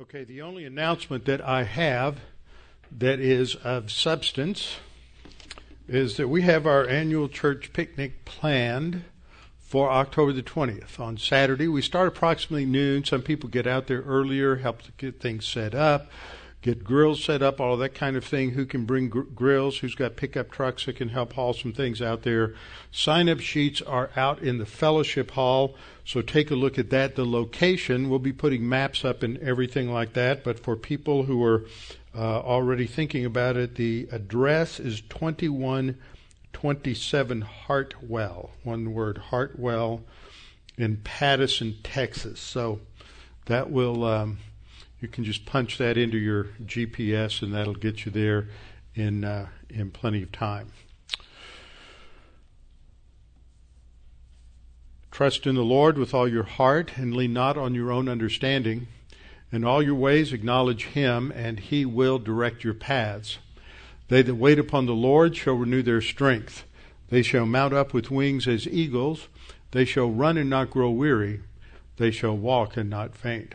Okay, the only announcement that I have that is of substance is that we have our annual church picnic planned for October the 20th. On Saturday, we start approximately noon. Some people get out there earlier, help to get things set up get grills set up, all that kind of thing. Who can bring gr- grills? Who's got pickup trucks that can help haul some things out there? Sign up sheets are out in the fellowship hall, so take a look at that. The location, we'll be putting maps up and everything like that, but for people who are uh, already thinking about it, the address is 2127 Hartwell, one word, Hartwell in Pattison, Texas. So that will. Um, you can just punch that into your GPS and that'll get you there in uh, in plenty of time. Trust in the Lord with all your heart and lean not on your own understanding. In all your ways acknowledge him and he will direct your paths. They that wait upon the Lord shall renew their strength. They shall mount up with wings as eagles. They shall run and not grow weary. They shall walk and not faint.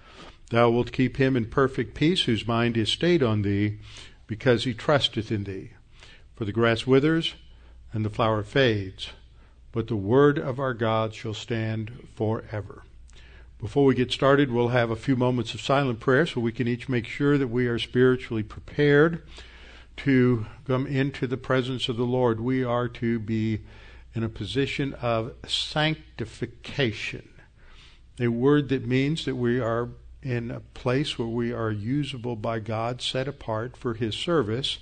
Thou wilt keep him in perfect peace whose mind is stayed on thee, because he trusteth in thee. For the grass withers and the flower fades, but the word of our God shall stand forever. Before we get started, we'll have a few moments of silent prayer so we can each make sure that we are spiritually prepared to come into the presence of the Lord. We are to be in a position of sanctification, a word that means that we are in a place where we are usable by God, set apart for His service.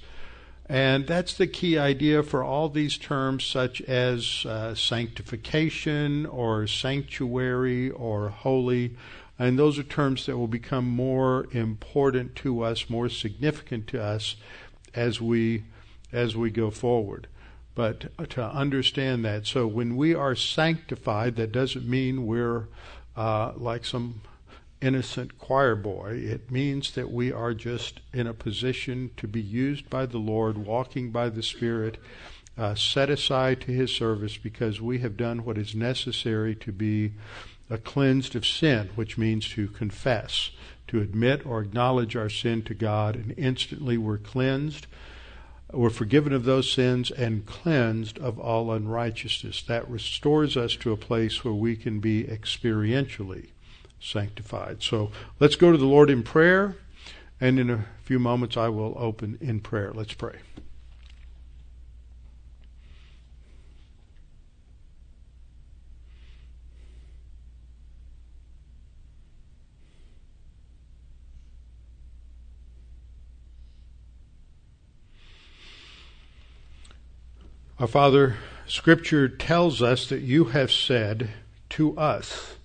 And that's the key idea for all these terms, such as uh, sanctification or sanctuary or holy. And those are terms that will become more important to us, more significant to us as we as we go forward. But to understand that, so when we are sanctified, that doesn't mean we're uh, like some innocent choir boy. It means that we are just in a position to be used by the Lord, walking by the Spirit, uh, set aside to His service because we have done what is necessary to be cleansed of sin, which means to confess, to admit or acknowledge our sin to God, and instantly we're cleansed. We're forgiven of those sins and cleansed of all unrighteousness. That restores us to a place where we can be experientially sanctified. So let's go to the Lord in prayer, and in a few moments I will open in prayer. Let's pray. Our Father, Scripture tells us that you have said to us,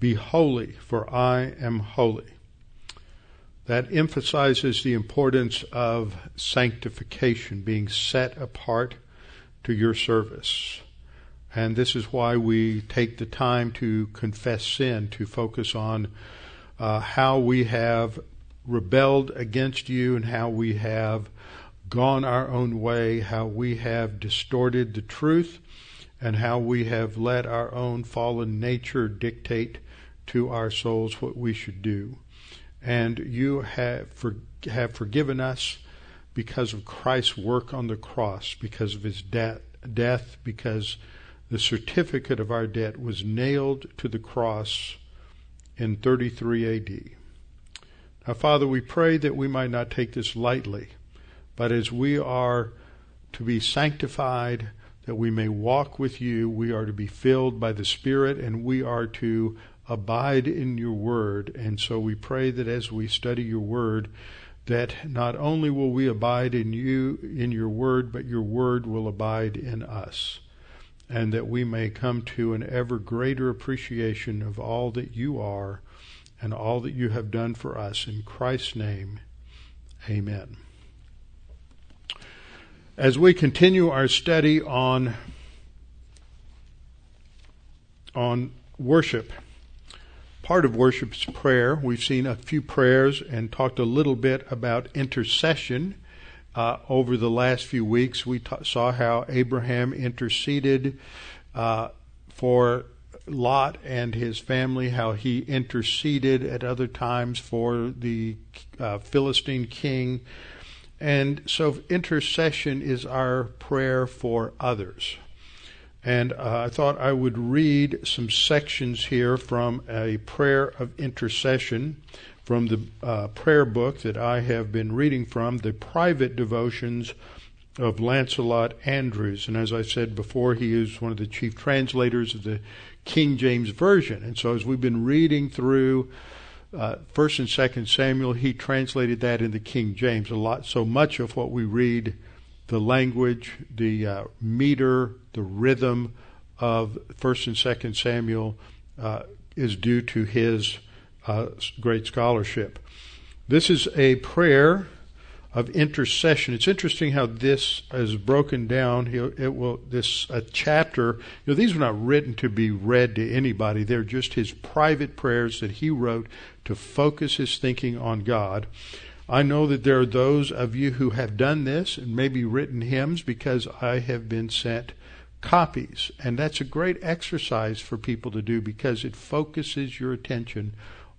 be holy, for I am holy. That emphasizes the importance of sanctification, being set apart to your service. And this is why we take the time to confess sin, to focus on uh, how we have rebelled against you and how we have gone our own way, how we have distorted the truth, and how we have let our own fallen nature dictate to our souls what we should do. And you have, for, have forgiven us because of Christ's work on the cross, because of his de- death, because the certificate of our debt was nailed to the cross in 33 AD. Now, Father, we pray that we might not take this lightly, but as we are to be sanctified, that we may walk with you, we are to be filled by the Spirit, and we are to abide in your word. And so we pray that as we study your word, that not only will we abide in you, in your word, but your word will abide in us. And that we may come to an ever greater appreciation of all that you are and all that you have done for us. In Christ's name, amen. As we continue our study on on worship, part of worship is prayer. We've seen a few prayers and talked a little bit about intercession. Uh, over the last few weeks, we ta- saw how Abraham interceded uh, for Lot and his family, how he interceded at other times for the uh, Philistine king and so intercession is our prayer for others. And uh, I thought I would read some sections here from a prayer of intercession from the uh, prayer book that I have been reading from, the private devotions of Lancelot Andrewes. And as I said before, he is one of the chief translators of the King James Version. And so as we've been reading through uh, First and Second Samuel, he translated that into King James. A lot, so much of what we read, the language, the uh, meter, the rhythm of First and Second Samuel, uh, is due to his uh, great scholarship. This is a prayer of intercession. It's interesting how this is broken down. It will this a chapter. You know, these were not written to be read to anybody. They're just his private prayers that he wrote to focus his thinking on God. I know that there are those of you who have done this and maybe written hymns because I have been sent copies. And that's a great exercise for people to do because it focuses your attention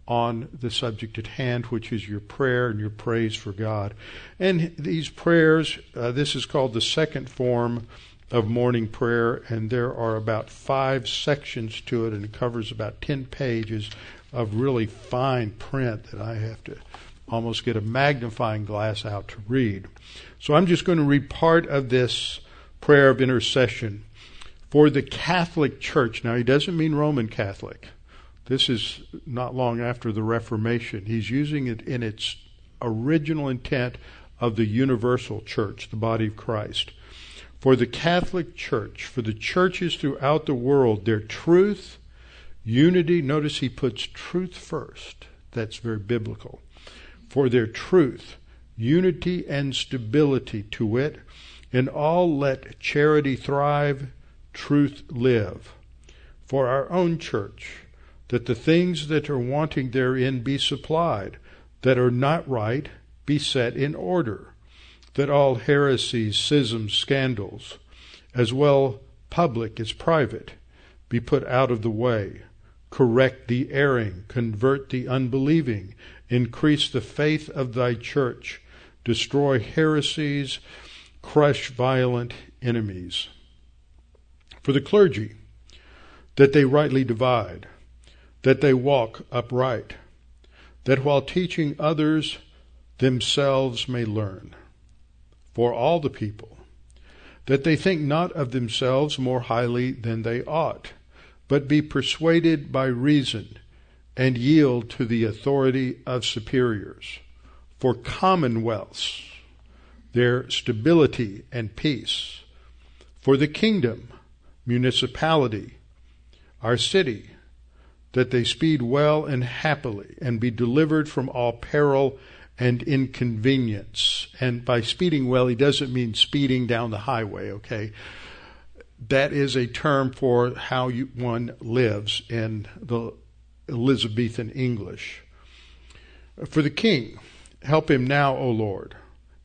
on the subject at hand, which is your prayer and your praise for God. And these prayers, uh, this is called the second form of morning prayer, and there are about five sections to it, and it covers about 10 pages of really fine print that I have to almost get a magnifying glass out to read. So I'm just going to read part of this prayer of intercession for the Catholic Church. Now, he doesn't mean Roman Catholic. This is not long after the Reformation. He's using it in its original intent of the universal church, the body of Christ. For the Catholic Church, for the churches throughout the world, their truth Unity, notice he puts truth first. That's very biblical. For their truth, unity and stability to wit, and all let charity thrive, truth live. For our own church, that the things that are wanting therein be supplied, that are not right be set in order, that all heresies, schisms, scandals, as well public as private, be put out of the way correct the erring, convert the unbelieving, increase the faith of thy church, destroy heresies, crush violent enemies. For the clergy, that they rightly divide, that they walk upright, that while teaching others, themselves may learn. For all the people, that they think not of themselves more highly than they ought but be persuaded by reason and yield to the authority of superiors. For commonwealths, their stability and peace. For the kingdom, municipality, our city, that they speed well and happily and be delivered from all peril and inconvenience. And by speeding well, he doesn't mean speeding down the highway, okay? that is a term for how you, one lives in the Elizabethan English. For the king, help him now, O Lord.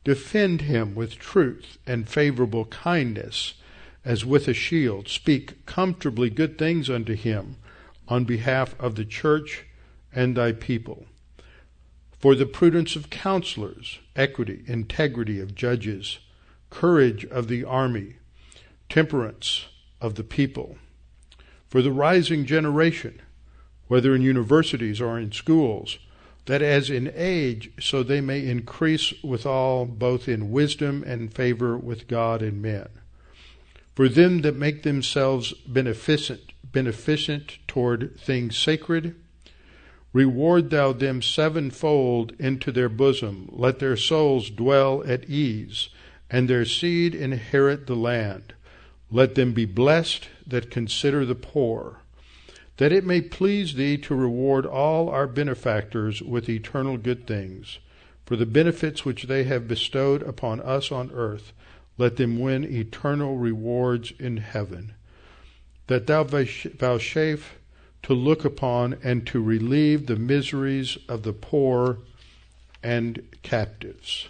Defend him with truth and favorable kindness, as with a shield. Speak comfortably good things unto him on behalf of the church and thy people. For the prudence of counselors, equity, integrity of judges, courage of the army, temperance of the people. For the rising generation, whether in universities or in schools, that as in age, so they may increase withal both in wisdom and favor with God and men. For them that make themselves beneficent, beneficent toward things sacred, reward thou them sevenfold into their bosom. Let their souls dwell at ease, and their seed inherit the land. Let them be blessed that consider the poor, that it may please thee to reward all our benefactors with eternal good things, for the benefits which they have bestowed upon us on earth. let them win eternal rewards in heaven. That thou vouchsafe to look upon and to relieve the miseries of the poor and captives,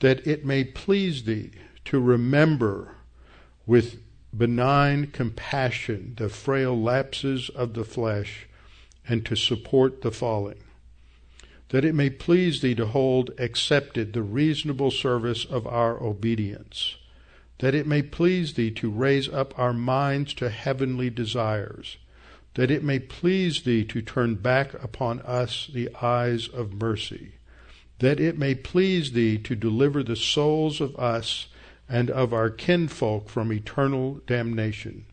that it may please thee to remember with benign compassion the frail lapses of the flesh and to support the falling that it may please thee to hold accepted the reasonable service of our obedience, that it may please thee to raise up our minds to heavenly desires, that it may please thee to turn back upon us the eyes of mercy, that it may please thee to deliver the souls of us and of our kinfolk from eternal damnation,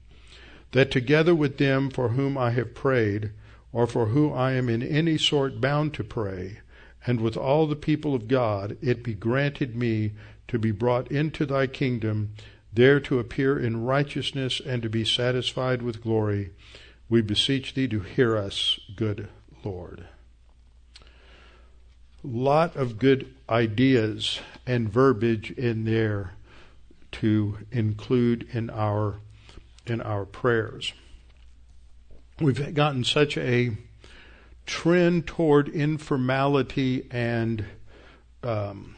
that together with them for whom I have prayed, or for whom I am in any sort bound to pray, and with all the people of God, it be granted me to be brought into thy kingdom, there to appear in righteousness and to be satisfied with glory. We beseech thee to hear us, good Lord. Lot of good ideas and verbiage in there to include in our in our prayers we've gotten such a trend toward informality and um,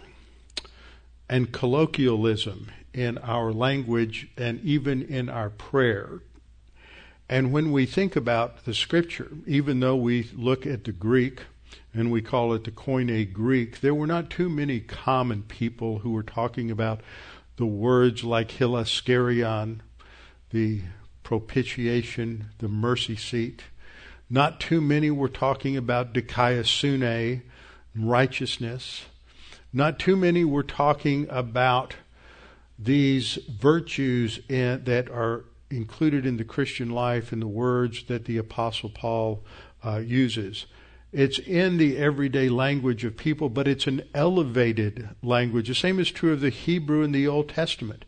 and colloquialism in our language and even in our prayer. And when we think about the scripture, even though we look at the Greek and we call it the Koine Greek, there were not too many common people who were talking about the words like hilasterion, the propitiation, the mercy seat. Not too many were talking about dikaiosune, righteousness. Not too many were talking about these virtues in, that are included in the Christian life in the words that the Apostle Paul uh, uses. It's in the everyday language of people, but it's an elevated language. The same is true of the Hebrew in the Old Testament.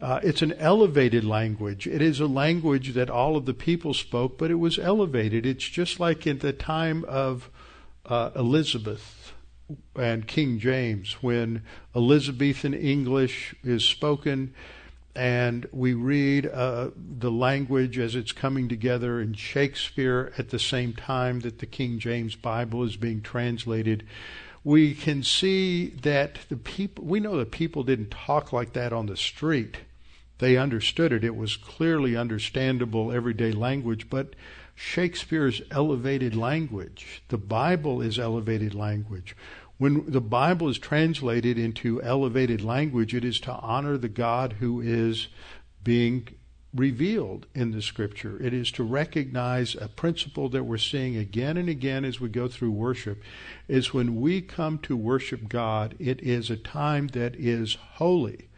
Uh, it's an elevated language. It is a language that all of the people spoke, but it was elevated. It's just like in the time of uh, Elizabeth and King James, when Elizabethan English is spoken and we read uh, the language as it's coming together in Shakespeare at the same time that the King James Bible is being translated we can see that the people, we know that people didn't talk like that on the street. They understood it. It was clearly understandable everyday language, but Shakespeare's elevated language, the Bible is elevated language. When the Bible is translated into elevated language, it is to honor the God who is being revealed in the scripture. It is to recognize a principle that we're seeing again and again as we go through worship is when we come to worship God, it is a time that is holy.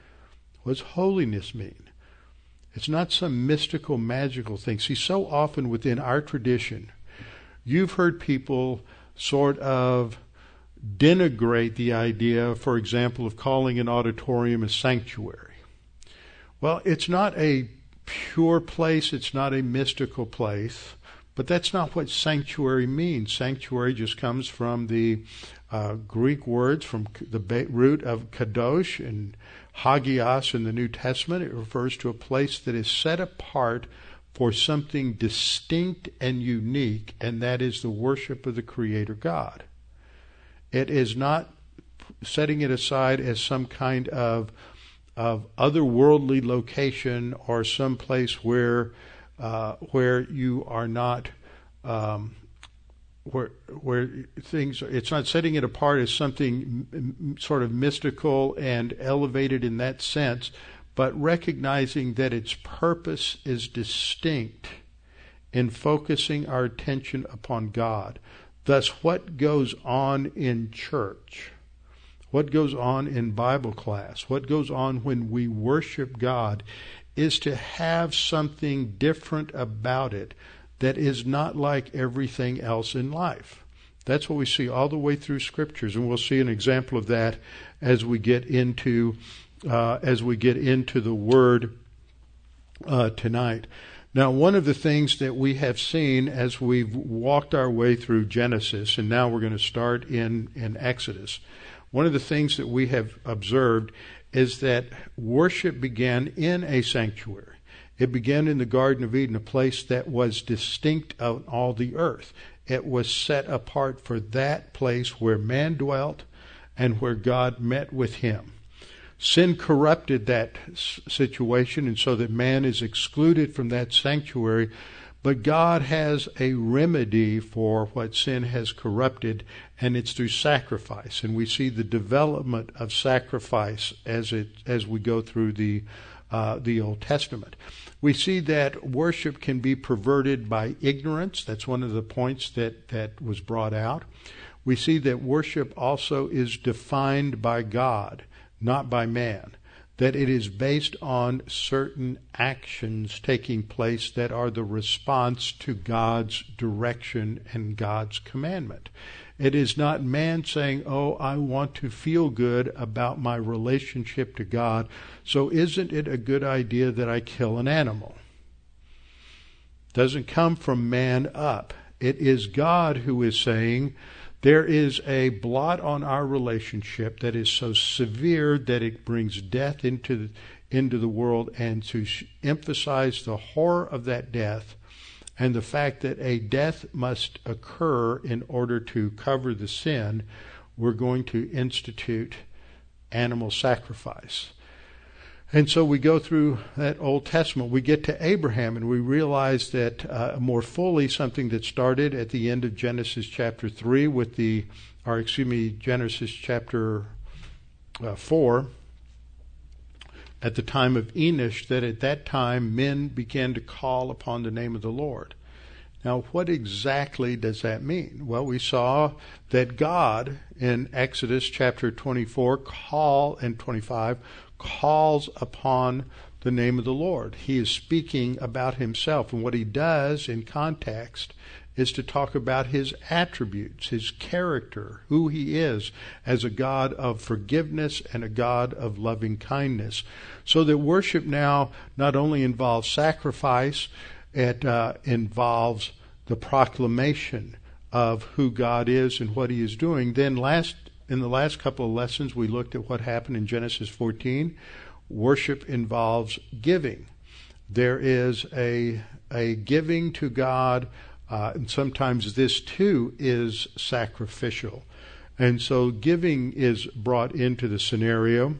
What does holiness mean? It's not some mystical, magical thing. See, so often within our tradition, you've heard people sort of denigrate the idea, for example, of calling an auditorium a sanctuary. Well, it's not a pure place, it's not a mystical place. But that's not what sanctuary means. Sanctuary just comes from the uh, Greek words, from the root of kadosh and hagios in the New Testament. It refers to a place that is set apart for something distinct and unique, and that is the worship of the Creator God. It is not setting it aside as some kind of of otherworldly location or some place where uh, where you are not um, where where things it's not setting it apart as something sort of mystical and elevated in that sense, but recognizing that its purpose is distinct in focusing our attention upon God. Thus, what goes on in church what goes on in Bible class, what goes on when we worship God, is to have something different about it that is not like everything else in life. That's what we see all the way through scriptures, and we'll see an example of that as we get into uh, as we get into the Word uh, tonight. Now, one of the things that we have seen as we've walked our way through Genesis, and now we're going to start in in Exodus, one of the things that we have observed is that worship began in a sanctuary. It began in the Garden of Eden, a place that was distinct on all the earth. It was set apart for that place where man dwelt and where God met with him. Sin corrupted that situation, and so that man is excluded from that sanctuary. But God has a remedy for what sin has corrupted, and it's through sacrifice. And we see the development of sacrifice as it as we go through the uh, the Old Testament. We see that worship can be perverted by ignorance. That's one of the points that, that was brought out. We see that worship also is defined by God, not by man. That it is based on certain actions taking place that are the response to God's direction and God's commandment. It is not man saying, Oh, I want to feel good about my relationship to God, so isn't it a good idea that I kill an animal? Doesn't come from man up. It is God who is saying, there is a blot on our relationship that is so severe that it brings death into into the world and to emphasize the horror of that death and the fact that a death must occur in order to cover the sin, we're going to institute animal sacrifice. And so we go through that Old Testament. We get to Abraham and we realize that uh, more fully something that started at the end of Genesis chapter 3 with the, or excuse me, Genesis chapter uh, 4 at the time of Enosh that at that time men began to call upon the name of the Lord. Now, what exactly does that mean? Well, we saw that God in Exodus chapter 24 call and 25 calls upon the name of the Lord. He is speaking about himself and what he does in context is to talk about his attributes, his character, who he is as a God of forgiveness and a God of loving kindness. So that worship now not only involves sacrifice, it uh, involves the proclamation of who God is and what he is doing. Then last in the last couple of lessons we looked at what happened in Genesis 14. Worship involves giving. There is a a giving to God uh, and sometimes this too is sacrificial. And so giving is brought into the scenario.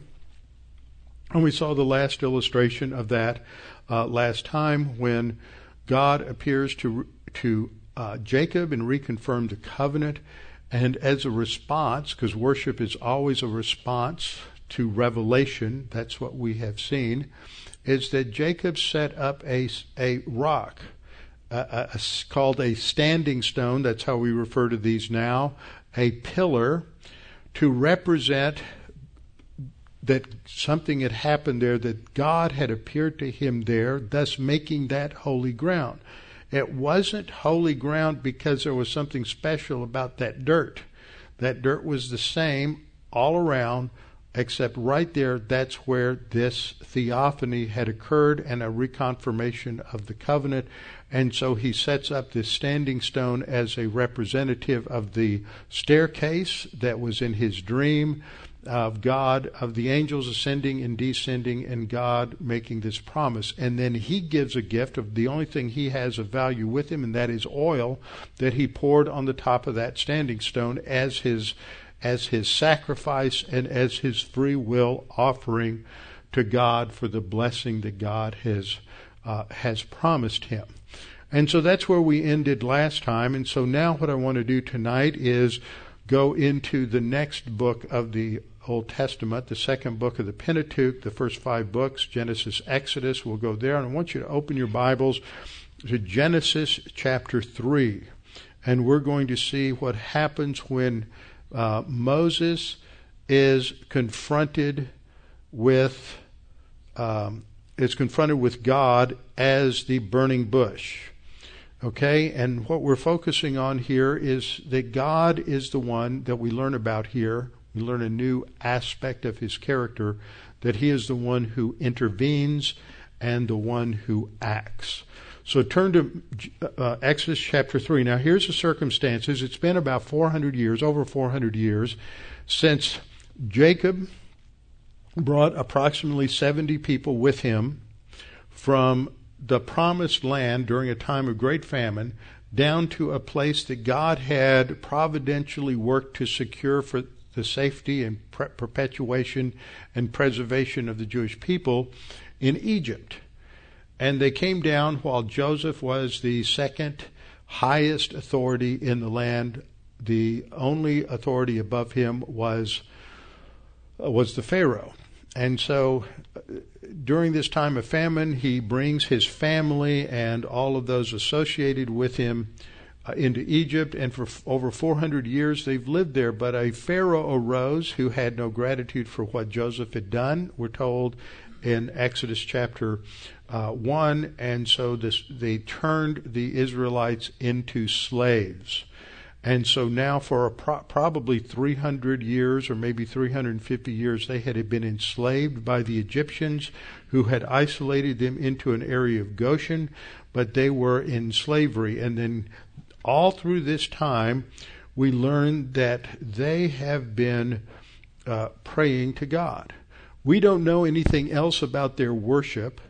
And we saw the last illustration of that uh, last time when God appears to, to uh, Jacob and reconfirm the covenant. And as a response, because worship is always a response to revelation, that's what we have seen, is that Jacob set up a, a rock a, called a standing stone. That's how we refer to these now. A pillar to represent that something had happened there, that God had appeared to him there, thus making that holy ground. It wasn't holy ground because there was something special about that dirt. That dirt was the same all around, except right there, that's where this theophany had occurred and a reconfirmation of the covenant. And so he sets up this standing stone as a representative of the staircase that was in his dream of God, of the angels ascending and descending, and God making this promise. And then he gives a gift of the only thing he has of value with him, and that is oil that he poured on the top of that standing stone as his as his sacrifice and as his free will offering to God for the blessing that God has uh, has promised him. And so that's where we ended last time. And so now what I want to do tonight is go into the next book of the Old Testament, the second book of the Pentateuch, the first five books, Genesis, Exodus. We'll go there. And I want you to open your Bibles to Genesis chapter 3. And we're going to see what happens when uh, Moses is confronted with um, is confronted with God as the burning bush. Okay, and what we're focusing on here is that God is the one that we learn about here. We learn a new aspect of his character, that he is the one who intervenes and the one who acts. So turn to uh, Exodus chapter 3. Now, here's the circumstances. It's been about 400 years, over 400 years, since Jacob brought approximately 70 people with him from the promised land during a time of great famine down to a place that God had providentially worked to secure for the safety and perpetuation and preservation of the Jewish people in Egypt. And they came down while Joseph was the second highest authority in the land. The only authority above him was was the Pharaoh. And so during this time of famine, he brings his family and all of those associated with him uh, into Egypt, and for f- over 400 years they've lived there. But a Pharaoh arose who had no gratitude for what Joseph had done, we're told in Exodus chapter uh, 1, and so this, they turned the Israelites into slaves. And so now, for pro- probably 300 years or maybe 350 years, they had been enslaved by the Egyptians who had isolated them into an area of Goshen, but they were in slavery. And then, all through this time, we learn that they have been uh, praying to God. We don't know anything else about their worship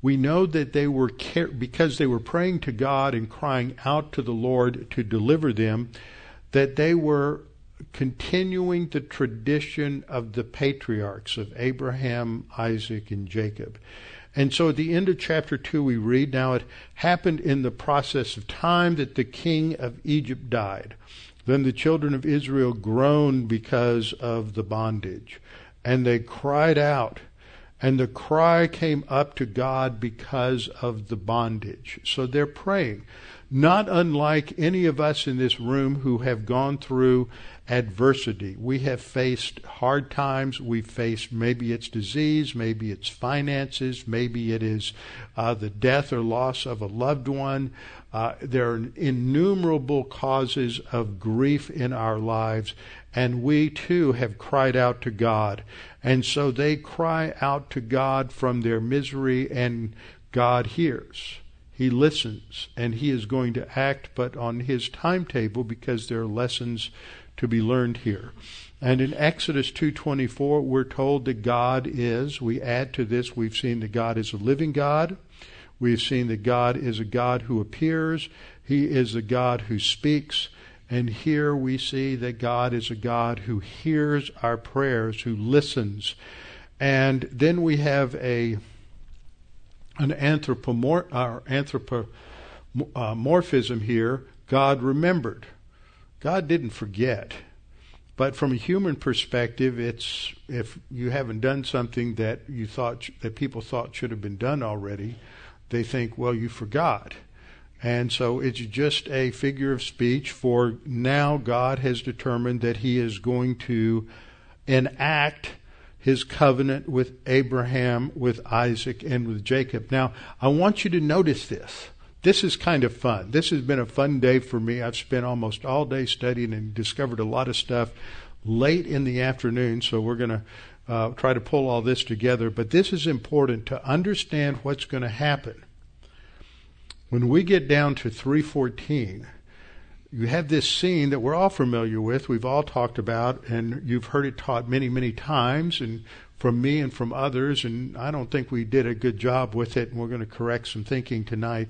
we know that they were because they were praying to God and crying out to the Lord to deliver them that they were continuing the tradition of the patriarchs of Abraham, Isaac and Jacob. And so at the end of chapter 2 we read now it happened in the process of time that the king of Egypt died. Then the children of Israel groaned because of the bondage and they cried out and the cry came up to God because of the bondage. So they're praying. Not unlike any of us in this room who have gone through adversity. We have faced hard times. We've faced maybe it's disease, maybe it's finances, maybe it is uh, the death or loss of a loved one. Uh, there are innumerable causes of grief in our lives, and we too have cried out to God. And so they cry out to God from their misery, and God hears. He listens, and He is going to act, but on His timetable because there are lessons to be learned here. And in Exodus 2:24 we're told that God is, we add to this we've seen that God is a living God. We've seen that God is a God who appears, he is a God who speaks, and here we see that God is a God who hears our prayers, who listens. And then we have a an anthropomor- uh, anthropomorphism here. God remembered. God didn't forget. But from a human perspective, it's if you haven't done something that you thought that people thought should have been done already, they think, well, you forgot. And so it's just a figure of speech for now God has determined that he is going to enact his covenant with Abraham, with Isaac, and with Jacob. Now, I want you to notice this. This is kind of fun. This has been a fun day for me. I've spent almost all day studying and discovered a lot of stuff late in the afternoon, so we're going to uh, try to pull all this together. But this is important to understand what's going to happen when we get down to 314, you have this scene that we're all familiar with, we've all talked about, and you've heard it taught many, many times, and from me and from others, and I don't think we did a good job with it, and we're going to correct some thinking tonight.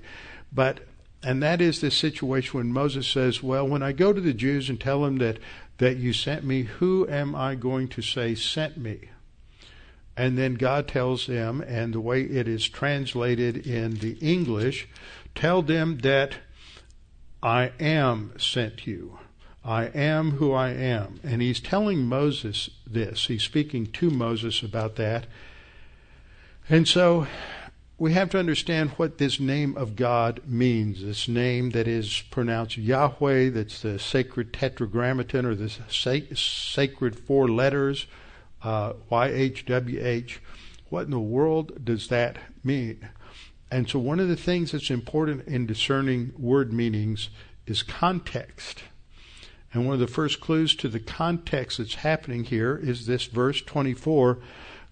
But and that is the situation when Moses says, "Well, when I go to the Jews and tell them that that you sent me, who am I going to say sent me?" And then God tells them, and the way it is translated in the English Tell them that I am sent you. I am who I am. And he's telling Moses this. He's speaking to Moses about that. And so we have to understand what this name of God means. This name that is pronounced Yahweh, that's the sacred tetragrammaton or the sacred four letters, uh, YHWH. What in the world does that mean? And so, one of the things that's important in discerning word meanings is context. And one of the first clues to the context that's happening here is this verse 24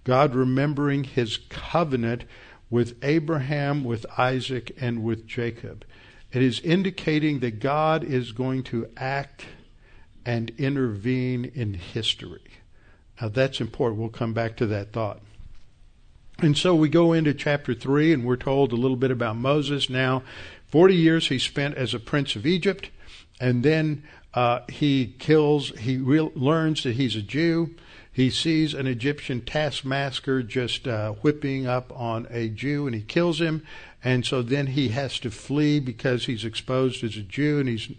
God remembering his covenant with Abraham, with Isaac, and with Jacob. It is indicating that God is going to act and intervene in history. Now that's important. We'll come back to that thought. And so we go into chapter 3 and we're told a little bit about Moses. Now, 40 years he spent as a prince of Egypt and then uh, he kills, he re- learns that he's a Jew. He sees an Egyptian taskmaster just uh, whipping up on a Jew and he kills him. And so then he has to flee because he's exposed as a Jew and he's,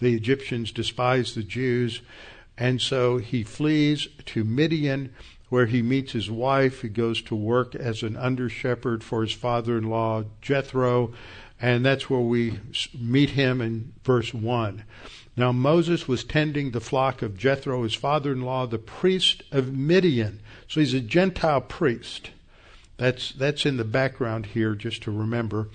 the Egyptians despise the Jews. And so he flees to Midian where he meets his wife. He goes to work as an under shepherd for his father in law, Jethro. And that's where we meet him in verse 1. Now Moses was tending the flock of Jethro, his father in law, the priest of Midian. So he's a Gentile priest. That's, that's in the background here, just to remember.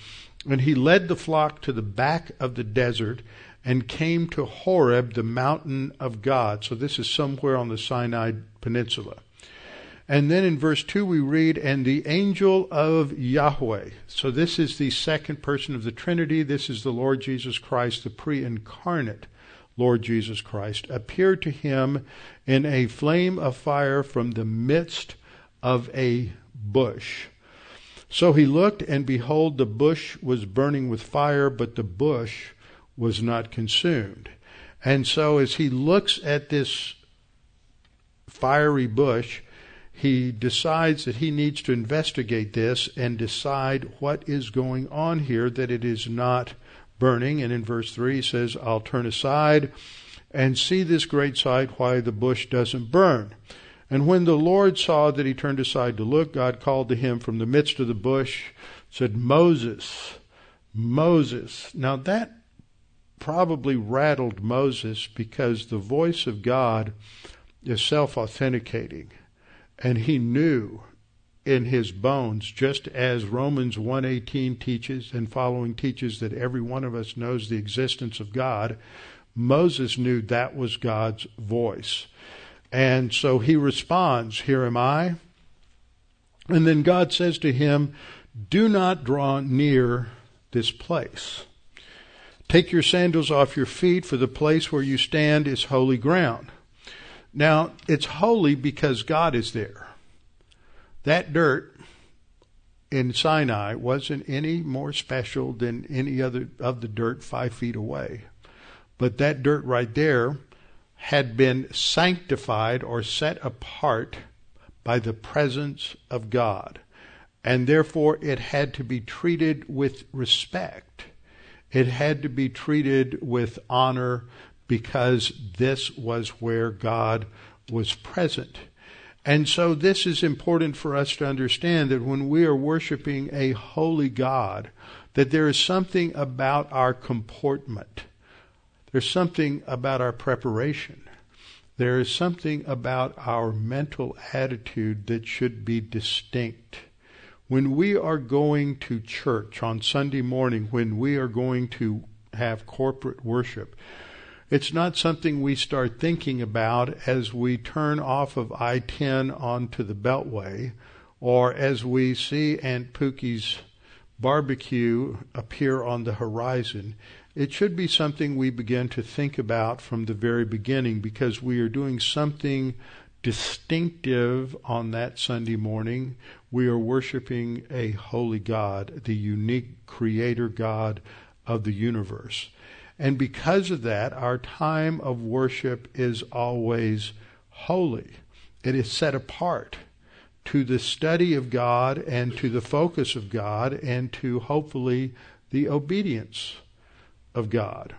And he led the flock to the back of the desert and came to Horeb, the mountain of God. So this is somewhere on the Sinai Peninsula. And then in verse 2 we read, and the angel of Yahweh. So this is the second person of the Trinity. This is the Lord Jesus Christ, the pre incarnate Lord Jesus Christ, appeared to him in a flame of fire from the midst of a bush. So he looked, and behold, the bush was burning with fire, but the bush was not consumed. And so as he looks at this fiery bush, he decides that he needs to investigate this and decide what is going on here, that it is not burning. And in verse 3 he says, I'll turn aside and see this great sight, why the bush doesn't burn. And when the Lord saw that he turned aside to look, God called to him from the midst of the bush, said, Moses, Moses. Now that probably rattled Moses because the voice of God is self authenticating. And he knew in his bones, just as Romans 1:18 teaches and following teaches that every one of us knows the existence of God. Moses knew that was God's voice. And so he responds, Here am I. And then God says to him, Do not draw near this place. Take your sandals off your feet, for the place where you stand is holy ground. Now, it's holy because God is there. That dirt in Sinai wasn't any more special than any other of the dirt five feet away. But that dirt right there had been sanctified or set apart by the presence of God. And therefore it had to be treated with respect. It had to be treated with honor because this was where God was present. And so this is important for us to understand that when we are worshiping a holy God, that there is something about our comportment there's something about our preparation. There is something about our mental attitude that should be distinct. When we are going to church on Sunday morning, when we are going to have corporate worship, it's not something we start thinking about as we turn off of I 10 onto the Beltway or as we see Aunt Pookie's barbecue appear on the horizon it should be something we begin to think about from the very beginning because we are doing something distinctive on that Sunday morning. We are worshiping a holy God, the unique creator God of the universe. And because of that, our time of worship is always holy. It is set apart to the study of God and to the focus of God and to hopefully the obedience of God.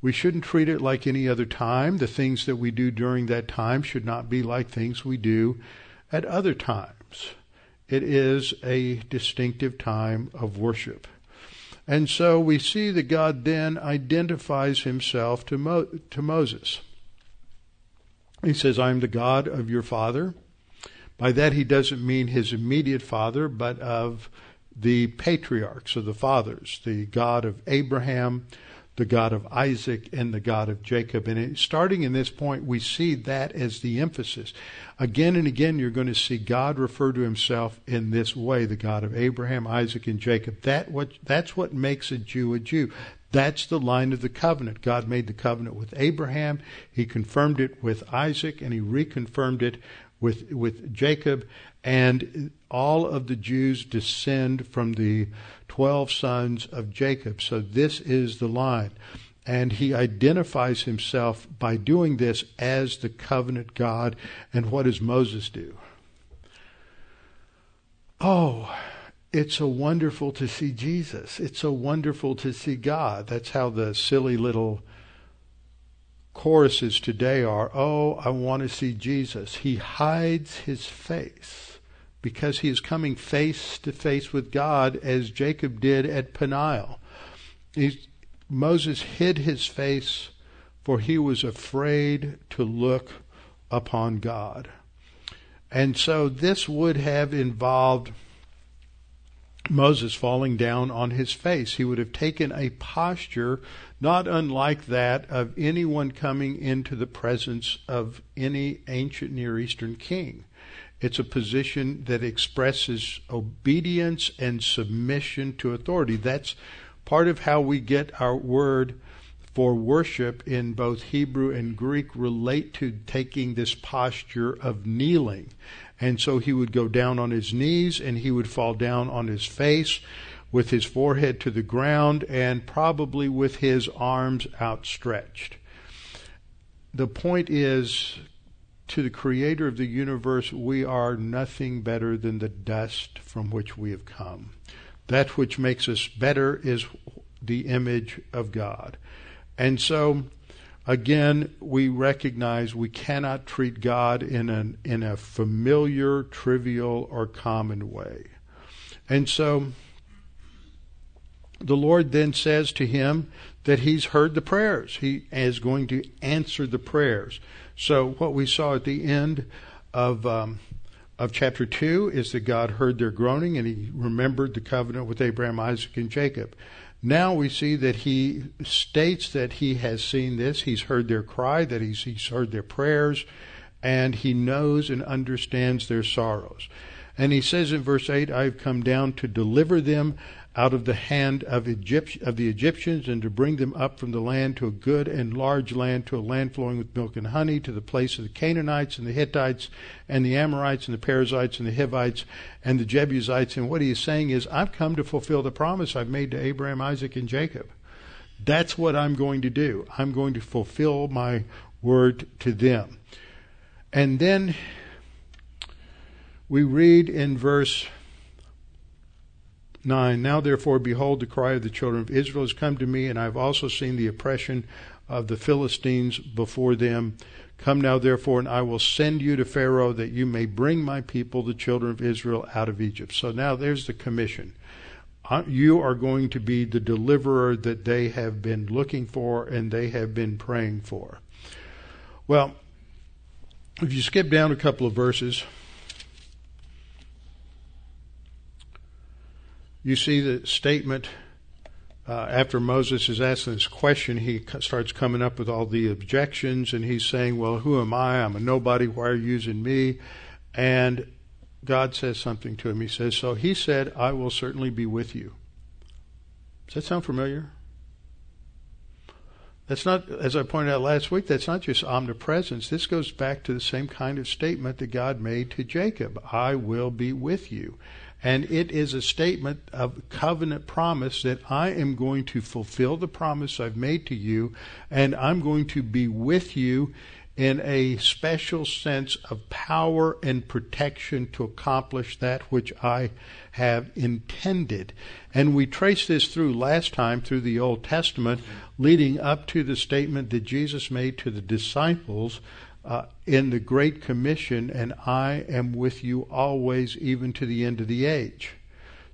We shouldn't treat it like any other time. The things that we do during that time should not be like things we do at other times. It is a distinctive time of worship. And so we see that God then identifies himself to, Mo- to Moses. He says, I'm the God of your father. By that, he doesn't mean his immediate father, but of the patriarchs of the fathers, the God of Abraham, the God of Isaac, and the God of Jacob. And starting in this point, we see that as the emphasis. Again and again, you're going to see God refer to himself in this way, the God of Abraham, Isaac, and Jacob. That what, that's what makes a Jew a Jew. That's the line of the covenant. God made the covenant with Abraham. He confirmed it with Isaac, and he reconfirmed it with with Jacob, and all of the Jews descend from the twelve sons of Jacob. So this is the line. And he identifies himself by doing this as the covenant God. And what does Moses do? Oh, it's so wonderful to see Jesus. It's so wonderful to see God. That's how the silly little choruses today are. Oh, I want to see Jesus. He hides his face because he is coming face to face with God as Jacob did at Peniel. He's, Moses hid his face for he was afraid to look upon God. And so this would have involved Moses falling down on his face. He would have taken a posture not unlike that of anyone coming into the presence of any ancient Near Eastern king. It's a position that expresses obedience and submission to authority. That's part of how we get our word for worship in both Hebrew and Greek relate to taking this posture of kneeling. And so he would go down on his knees and he would fall down on his face with his forehead to the ground and probably with his arms outstretched. The point is, to the creator of the universe, we are nothing better than the dust from which we have come. That which makes us better is the image of God. And so, again, we recognize we cannot treat God in an in a familiar, trivial, or common way. And so the Lord then says to him that he's heard the prayers. He is going to answer the prayers. So what we saw at the end of um, of chapter two is that God heard their groaning and He remembered the covenant with Abraham, Isaac, and Jacob. Now we see that he states that he has seen this, he's heard their cry, that he's, he's heard their prayers, and he knows and understands their sorrows. And he says in verse 8, I've come down to deliver them out of the hand of, Egypt, of the Egyptians and to bring them up from the land to a good and large land, to a land flowing with milk and honey, to the place of the Canaanites and the Hittites and the Amorites and the Perizzites and the Hivites and the Jebusites. And what he is saying is, I've come to fulfill the promise I've made to Abraham, Isaac, and Jacob. That's what I'm going to do. I'm going to fulfill my word to them. And then we read in verse 9 Now therefore, behold, the cry of the children of Israel has come to me, and I have also seen the oppression of the Philistines before them. Come now therefore, and I will send you to Pharaoh that you may bring my people, the children of Israel, out of Egypt. So now there's the commission. Uh, you are going to be the deliverer that they have been looking for and they have been praying for. Well, if you skip down a couple of verses, you see the statement uh, after Moses is asking this question, he starts coming up with all the objections, and he's saying, "Well, who am I? I'm a nobody. Why are you using me?" And God says something to him. He says, "So he said, I will certainly be with you." Does that sound familiar? That's not, as I pointed out last week, that's not just omnipresence. This goes back to the same kind of statement that God made to Jacob I will be with you. And it is a statement of covenant promise that I am going to fulfill the promise I've made to you, and I'm going to be with you in a special sense of power and protection to accomplish that which I have intended. And we traced this through last time through the Old Testament, leading up to the statement that Jesus made to the disciples uh, in the Great Commission, and I am with you always, even to the end of the age.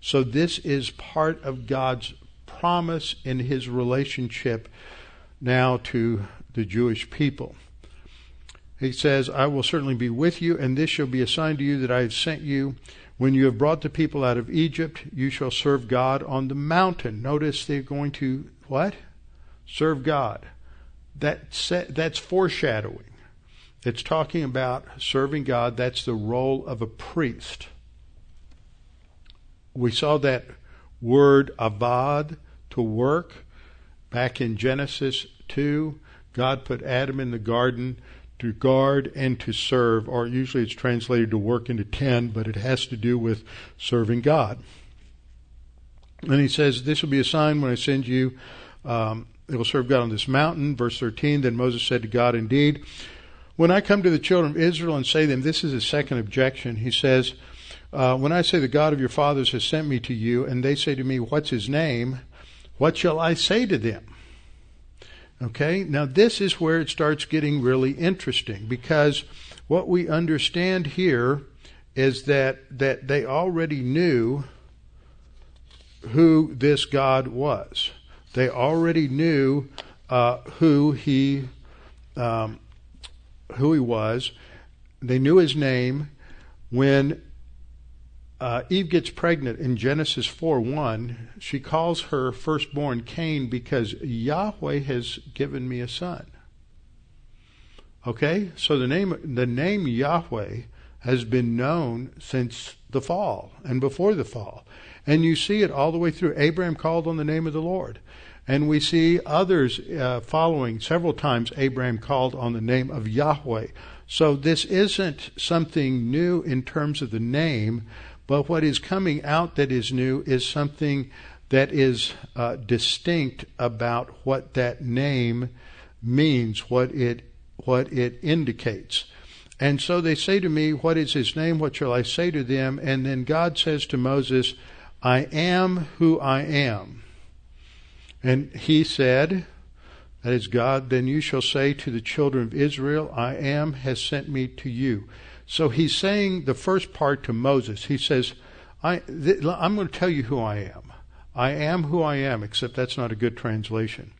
So, this is part of God's promise in his relationship now to the Jewish people. He says, I will certainly be with you, and this shall be a sign to you that I have sent you. When you have brought the people out of Egypt, you shall serve God on the mountain. Notice they're going to what? Serve God. That that's foreshadowing. It's talking about serving God. That's the role of a priest. We saw that word avad, to work, back in Genesis 2. God put Adam in the garden to guard and to serve, or usually it's translated to work and to tend, but it has to do with serving God. And he says, This will be a sign when I send you. Um, it will serve God on this mountain. Verse 13 Then Moses said to God, Indeed, when I come to the children of Israel and say to them, this is his second objection. He says, uh, When I say the God of your fathers has sent me to you, and they say to me, What's his name? What shall I say to them? Okay, now this is where it starts getting really interesting because what we understand here is that, that they already knew who this God was. They already knew uh, who he um, who he was. They knew his name. When uh, Eve gets pregnant in Genesis 4 1, she calls her firstborn Cain because Yahweh has given me a son. Okay? So the name, the name Yahweh has been known since the fall and before the fall. And you see it all the way through. Abraham called on the name of the Lord. And we see others uh, following several times Abraham called on the name of Yahweh. So this isn't something new in terms of the name, but what is coming out that is new is something that is uh, distinct about what that name means, what it what it indicates. And so they say to me, What is his name? What shall I say to them? And then God says to Moses, I am who I am. And he said, that is God, then you shall say to the children of Israel, I am has sent me to you. So he's saying the first part to Moses. He says, I, th- I'm going to tell you who I am. I am who I am, except that's not a good translation.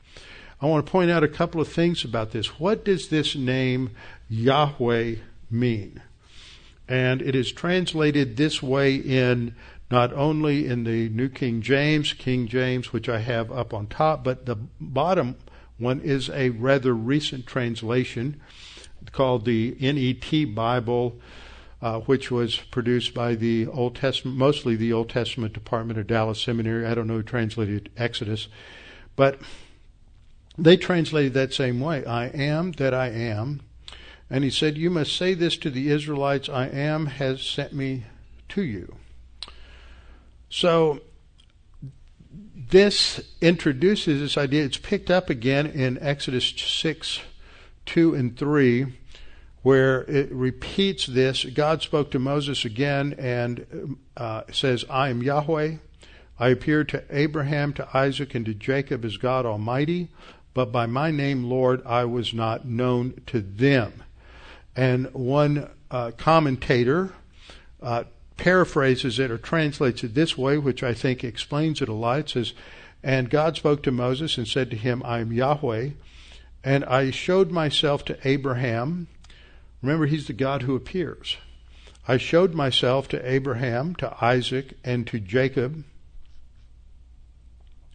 I want to point out a couple of things about this. What does this name Yahweh mean? And it is translated this way in not only in the New King James, King James, which I have up on top, but the bottom one is a rather recent translation called the NET Bible, uh, which was produced by the Old Testament, mostly the Old Testament Department of Dallas Seminary. I don't know who translated Exodus, but they translated that same way I am that I am. And he said, You must say this to the Israelites I am has sent me to you. So this introduces this idea. It's picked up again in Exodus 6, 2 and 3, where it repeats this. God spoke to Moses again and uh, says, I am Yahweh. I appeared to Abraham, to Isaac, and to Jacob as God Almighty, but by my name, Lord, I was not known to them. And one uh, commentator uh, paraphrases it or translates it this way, which I think explains it a lot. It says, And God spoke to Moses and said to him, I am Yahweh, and I showed myself to Abraham. Remember, he's the God who appears. I showed myself to Abraham, to Isaac, and to Jacob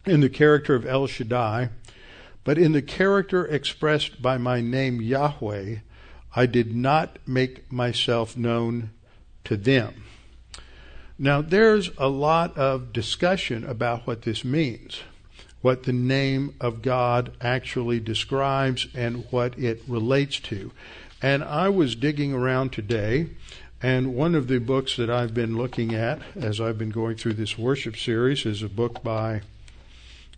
in the character of El Shaddai, but in the character expressed by my name Yahweh, I did not make myself known to them. Now, there's a lot of discussion about what this means, what the name of God actually describes, and what it relates to. And I was digging around today, and one of the books that I've been looking at as I've been going through this worship series is a book by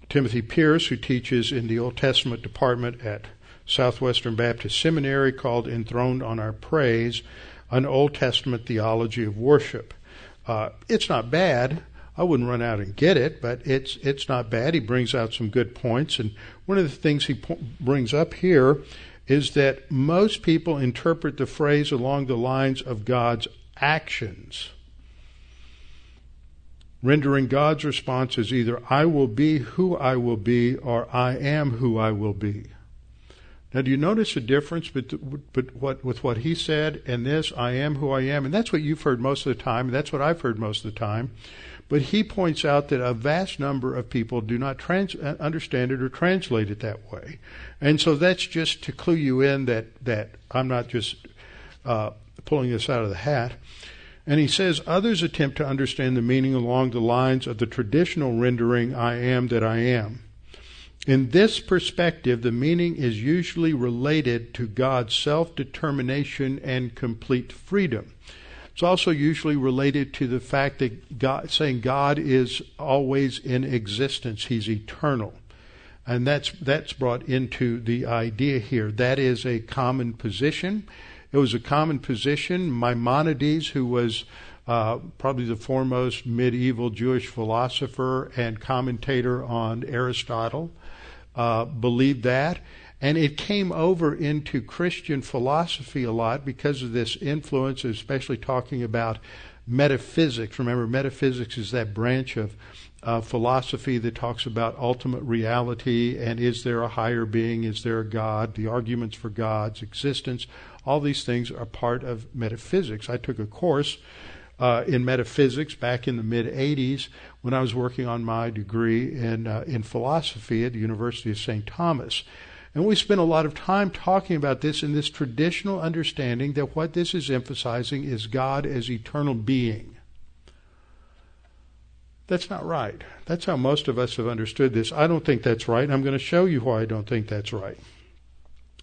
Timothy Pierce, who teaches in the Old Testament department at Southwestern Baptist Seminary called Enthroned on Our Praise, an Old Testament theology of worship. Uh, it's not bad. I wouldn't run out and get it, but it's it's not bad. He brings out some good points, and one of the things he po- brings up here is that most people interpret the phrase along the lines of God's actions, rendering God's response as either "I will be who I will be" or "I am who I will be." Now, do you notice a difference but, what, with what he said and this, I am who I am? And that's what you've heard most of the time, and that's what I've heard most of the time. But he points out that a vast number of people do not trans- uh, understand it or translate it that way. And so that's just to clue you in that, that I'm not just uh, pulling this out of the hat. And he says others attempt to understand the meaning along the lines of the traditional rendering, I am that I am. In this perspective, the meaning is usually related to God's self determination and complete freedom. It's also usually related to the fact that God, saying God is always in existence, He's eternal. And that's, that's brought into the idea here. That is a common position. It was a common position. Maimonides, who was uh, probably the foremost medieval Jewish philosopher and commentator on Aristotle, uh, believed that. And it came over into Christian philosophy a lot because of this influence, especially talking about metaphysics. Remember, metaphysics is that branch of uh, philosophy that talks about ultimate reality and is there a higher being, is there a God, the arguments for God's existence. All these things are part of metaphysics. I took a course uh, in metaphysics back in the mid 80s when I was working on my degree in, uh, in philosophy at the University of St. Thomas. And we spent a lot of time talking about this in this traditional understanding that what this is emphasizing is God as eternal being. That's not right. That's how most of us have understood this. I don't think that's right. I'm going to show you why I don't think that's right.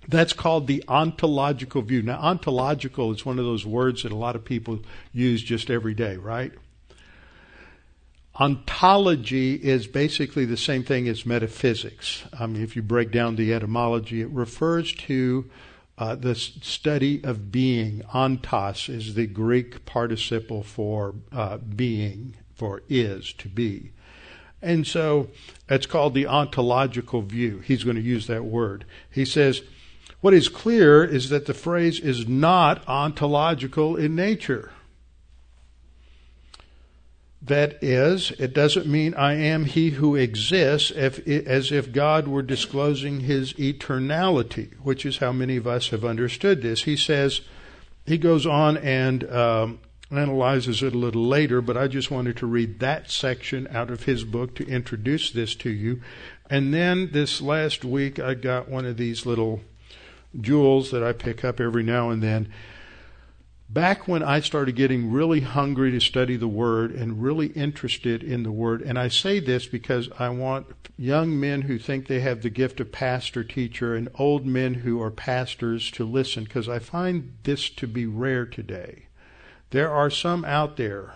That's called the ontological view. Now, ontological is one of those words that a lot of people use just every day, right? Ontology is basically the same thing as metaphysics. I mean, if you break down the etymology, it refers to uh, the study of being. Ontos is the Greek participle for uh, being, for is, to be. And so it's called the ontological view. He's going to use that word. He says, what is clear is that the phrase is not ontological in nature. That is, it doesn't mean I am he who exists if, as if God were disclosing his eternality, which is how many of us have understood this. He says, he goes on and um, analyzes it a little later, but I just wanted to read that section out of his book to introduce this to you. And then this last week, I got one of these little jewels that I pick up every now and then. Back when I started getting really hungry to study the Word and really interested in the Word, and I say this because I want young men who think they have the gift of pastor teacher and old men who are pastors to listen, because I find this to be rare today. There are some out there.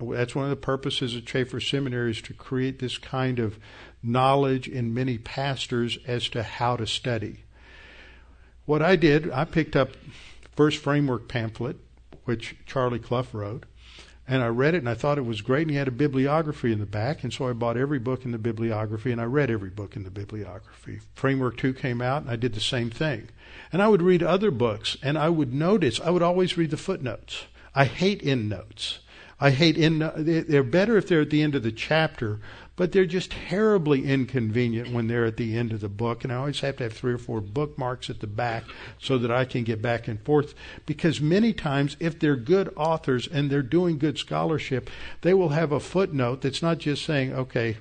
That's one of the purposes of Chafer Seminary is to create this kind of knowledge in many pastors as to how to study. What I did, I picked up first framework pamphlet, which Charlie Clough wrote, and I read it and I thought it was great and he had a bibliography in the back and so I bought every book in the bibliography and I read every book in the bibliography. Framework 2 came out and I did the same thing. And I would read other books and I would notice, I would always read the footnotes. I hate endnotes. I hate end. They're better if they're at the end of the chapter, but they're just terribly inconvenient when they're at the end of the book. And I always have to have three or four bookmarks at the back so that I can get back and forth. Because many times, if they're good authors and they're doing good scholarship, they will have a footnote that's not just saying, okay,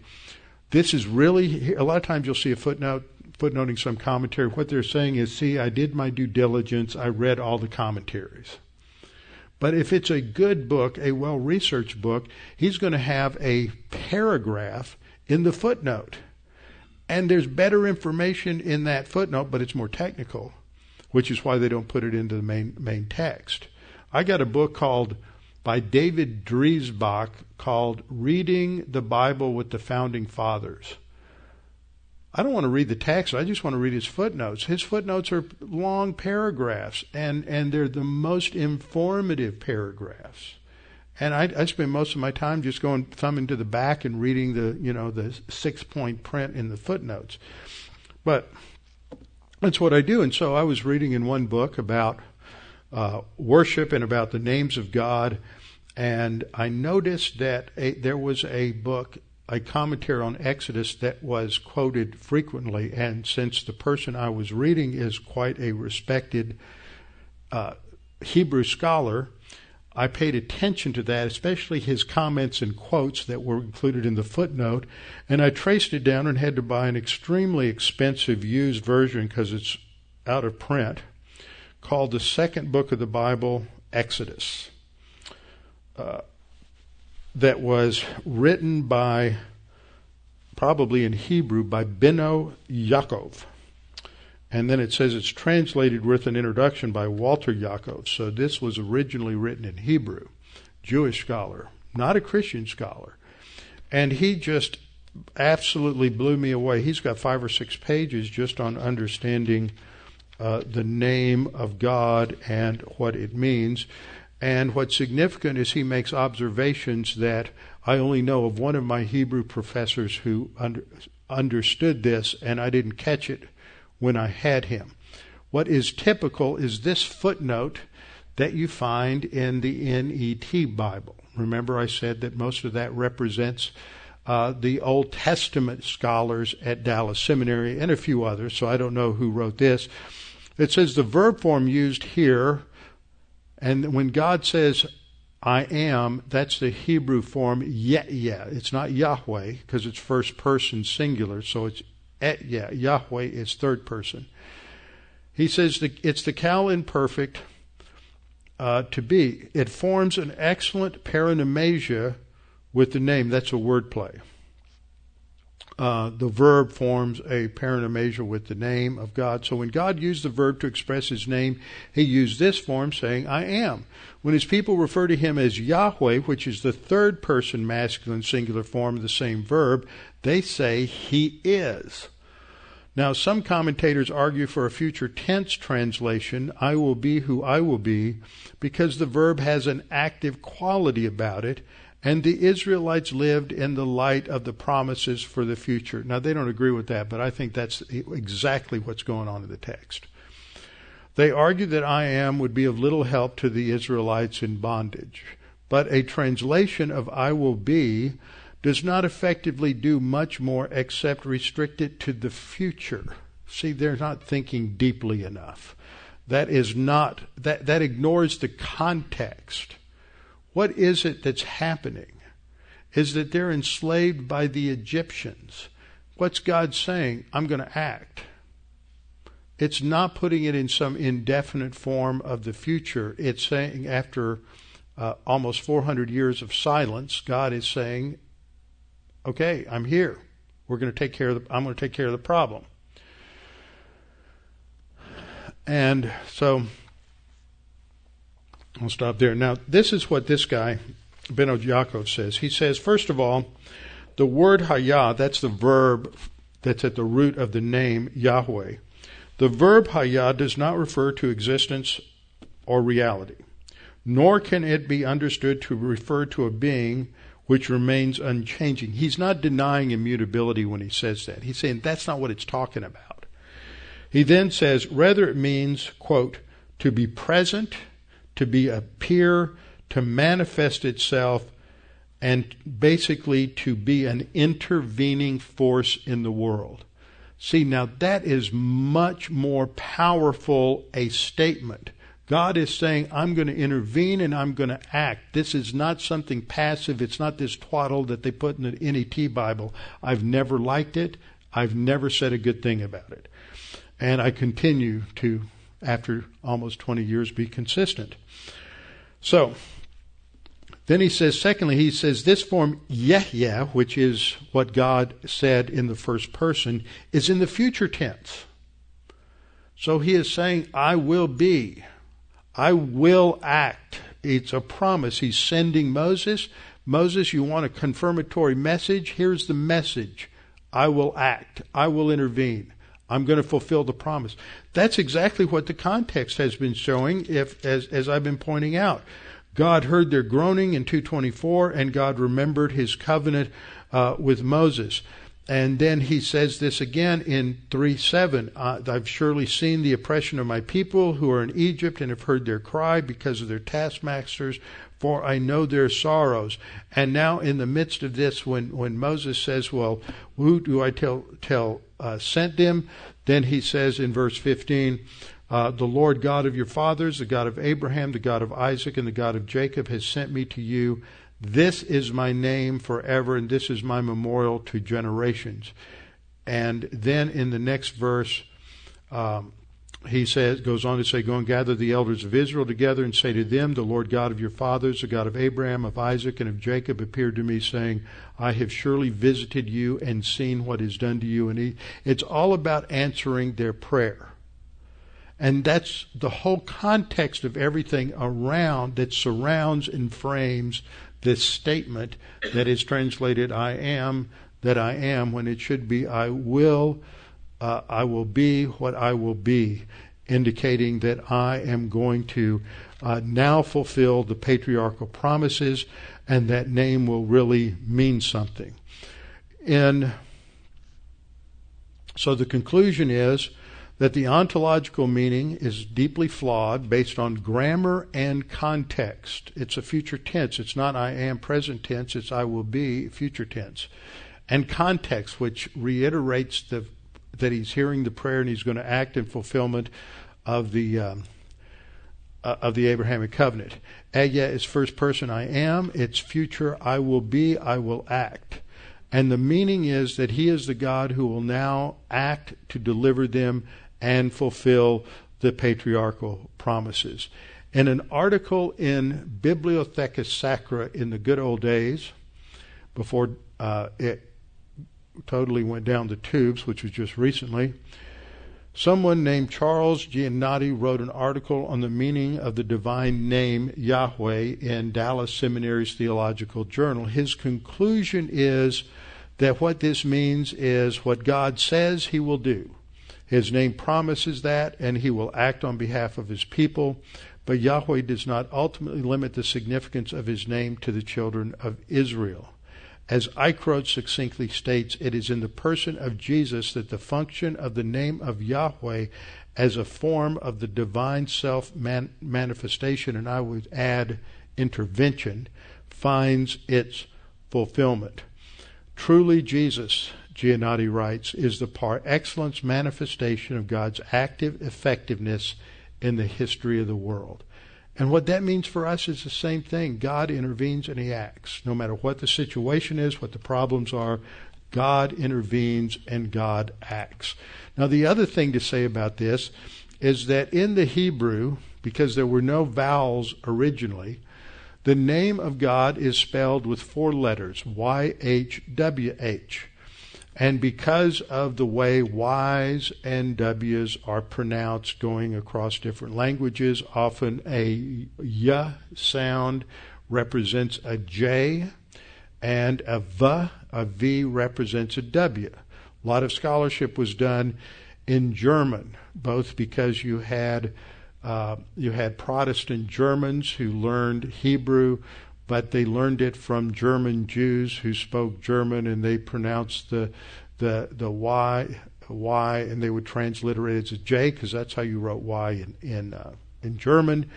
this is really. A lot of times you'll see a footnote footnoting some commentary. What they're saying is, see, I did my due diligence. I read all the commentaries. But if it's a good book, a well researched book, he's going to have a paragraph in the footnote. And there's better information in that footnote, but it's more technical, which is why they don't put it into the main, main text. I got a book called by David Dreisbach called Reading the Bible with the Founding Fathers. I don't want to read the text. I just want to read his footnotes. His footnotes are long paragraphs, and, and they're the most informative paragraphs. And I, I spend most of my time just going thumbing to the back and reading the you know the six point print in the footnotes. But that's what I do. And so I was reading in one book about uh, worship and about the names of God, and I noticed that a, there was a book a commentary on Exodus that was quoted frequently, and since the person I was reading is quite a respected uh, Hebrew scholar, I paid attention to that, especially his comments and quotes that were included in the footnote, and I traced it down and had to buy an extremely expensive used version because it's out of print, called the second book of the Bible, Exodus. Uh, that was written by probably in Hebrew, by Benno Yaakov. And then it says it's translated with an introduction by Walter Yaakov. So this was originally written in Hebrew, Jewish scholar, not a Christian scholar. And he just absolutely blew me away. He's got five or six pages just on understanding uh, the name of God and what it means. And what's significant is he makes observations that I only know of one of my Hebrew professors who under, understood this, and I didn't catch it when I had him. What is typical is this footnote that you find in the NET Bible. Remember, I said that most of that represents uh, the Old Testament scholars at Dallas Seminary and a few others, so I don't know who wrote this. It says the verb form used here, and when God says, I am, that's the Hebrew form ehyeh. It's not Yahweh because it's first person singular, so it's ehyeh. Yahweh is third person. He says the, it's the qal imperfect uh, to be. It forms an excellent paronomasia with the name. That's a wordplay. Uh, the verb forms a paronomasia with the name of God. So when God used the verb to express his name, he used this form saying, I am. When his people refer to him as Yahweh, which is the third person masculine singular form of the same verb, they say he is. Now, some commentators argue for a future tense translation, I will be who I will be, because the verb has an active quality about it, and the Israelites lived in the light of the promises for the future. Now, they don't agree with that, but I think that's exactly what's going on in the text. They argue that I am would be of little help to the Israelites in bondage, but a translation of I will be does not effectively do much more except restrict it to the future. See, they're not thinking deeply enough. That is not, that, that ignores the context what is it that's happening? Is that they're enslaved by the Egyptians. What's God saying? I'm going to act. It's not putting it in some indefinite form of the future. It's saying after uh, almost 400 years of silence, God is saying, "Okay, I'm here. We're going to take care of the. I'm going to take care of the problem." And so I'll stop there. Now, this is what this guy, Benno Yaakov, says. He says, first of all, the word hayah, that's the verb that's at the root of the name Yahweh. The verb hayah does not refer to existence or reality, nor can it be understood to refer to a being which remains unchanging. He's not denying immutability when he says that. He's saying that's not what it's talking about. He then says, rather it means, quote, to be present to be appear, to manifest itself, and basically to be an intervening force in the world. See, now that is much more powerful a statement. God is saying, I'm going to intervene and I'm going to act. This is not something passive. It's not this twaddle that they put in the NET Bible. I've never liked it. I've never said a good thing about it. And I continue to after almost 20 years be consistent. So, then he says, secondly, he says this form, Yeh, which is what God said in the first person, is in the future tense. So he is saying, I will be. I will act. It's a promise. He's sending Moses. Moses, you want a confirmatory message? Here's the message. I will act. I will intervene. I'm going to fulfill the promise. That's exactly what the context has been showing, if, as, as I've been pointing out. God heard their groaning in 224, and God remembered his covenant uh, with Moses. And then he says this again in 3 7. Uh, I've surely seen the oppression of my people who are in Egypt and have heard their cry because of their taskmasters, for I know their sorrows. And now, in the midst of this, when, when Moses says, Well, who do I tell, tell uh, sent them? Then he says in verse 15, uh, The Lord God of your fathers, the God of Abraham, the God of Isaac, and the God of Jacob has sent me to you. This is my name forever, and this is my memorial to generations. And then in the next verse, um, he says, goes on to say, Go and gather the elders of Israel together and say to them, The Lord God of your fathers, the God of Abraham, of Isaac, and of Jacob, appeared to me, saying, I have surely visited you and seen what is done to you. And he, it's all about answering their prayer. And that's the whole context of everything around that surrounds and frames this statement that is translated, I am that I am, when it should be, I will uh, I will be what I will be, indicating that I am going to uh, now fulfill the patriarchal promises, and that name will really mean something. In so the conclusion is that the ontological meaning is deeply flawed based on grammar and context. It's a future tense. It's not I am present tense, it's I will be future tense. And context, which reiterates the that he's hearing the prayer and he's going to act in fulfillment of the um, uh, of the Abrahamic covenant. Ehyeh is first person I am. It's future I will be. I will act. And the meaning is that he is the God who will now act to deliver them and fulfill the patriarchal promises. In an article in Bibliotheca Sacra in the good old days, before uh, it totally went down the tubes, which was just recently. Someone named Charles Gianotti wrote an article on the meaning of the divine name Yahweh in Dallas Seminary's Theological Journal. His conclusion is that what this means is what God says he will do. His name promises that, and he will act on behalf of his people. But Yahweh does not ultimately limit the significance of his name to the children of Israel. As Eichrodt succinctly states, it is in the person of Jesus that the function of the name of Yahweh as a form of the divine self man- manifestation, and I would add intervention, finds its fulfillment. Truly, Jesus, Gianotti writes, is the par excellence manifestation of God's active effectiveness in the history of the world. And what that means for us is the same thing. God intervenes and He acts. No matter what the situation is, what the problems are, God intervenes and God acts. Now, the other thing to say about this is that in the Hebrew, because there were no vowels originally, the name of God is spelled with four letters YHWH. And because of the way Y's and W's are pronounced going across different languages, often a Y sound represents a J, and a V, a V represents a W. A lot of scholarship was done in German, both because you had uh, you had Protestant Germans who learned Hebrew but they learned it from German Jews who spoke German, and they pronounced the the the Y Y, and they would transliterate it as a J because that's how you wrote Y in in uh, in German.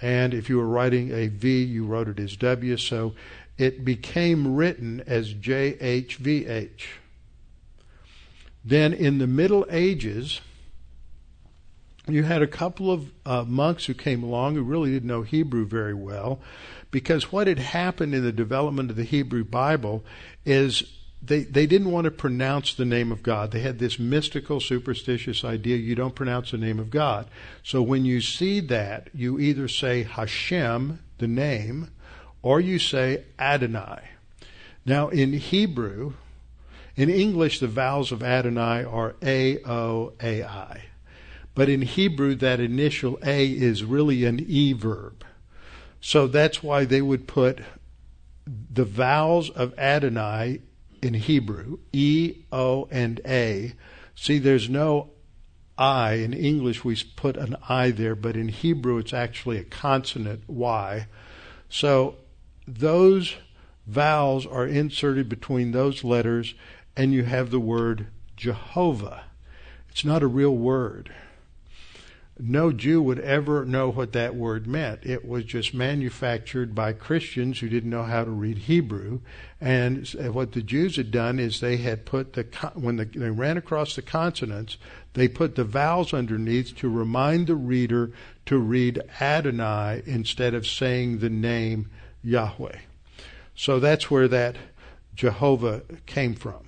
And if you were writing a V, you wrote it as W. So it became written as JHVH. Then in the Middle Ages, you had a couple of uh, monks who came along who really didn't know Hebrew very well, because what had happened in the development of the Hebrew Bible is they, they didn't want to pronounce the name of God. They had this mystical, superstitious idea you don't pronounce the name of God. So when you see that, you either say Hashem, the name, or you say Adonai. Now in Hebrew, in English, the vowels of Adonai are A, O, A, I. But in Hebrew, that initial A is really an E verb. So that's why they would put the vowels of Adonai in Hebrew, E, O, and A. See, there's no I. In English, we put an I there, but in Hebrew, it's actually a consonant Y. So those vowels are inserted between those letters, and you have the word Jehovah. It's not a real word no Jew would ever know what that word meant. It was just manufactured by Christians who didn't know how to read Hebrew. And uh, what the Jews had done is they had put the, when the, they ran across the consonants, they put the vowels underneath to remind the reader to read Adonai instead of saying the name Yahweh. So that's where that Jehovah came from.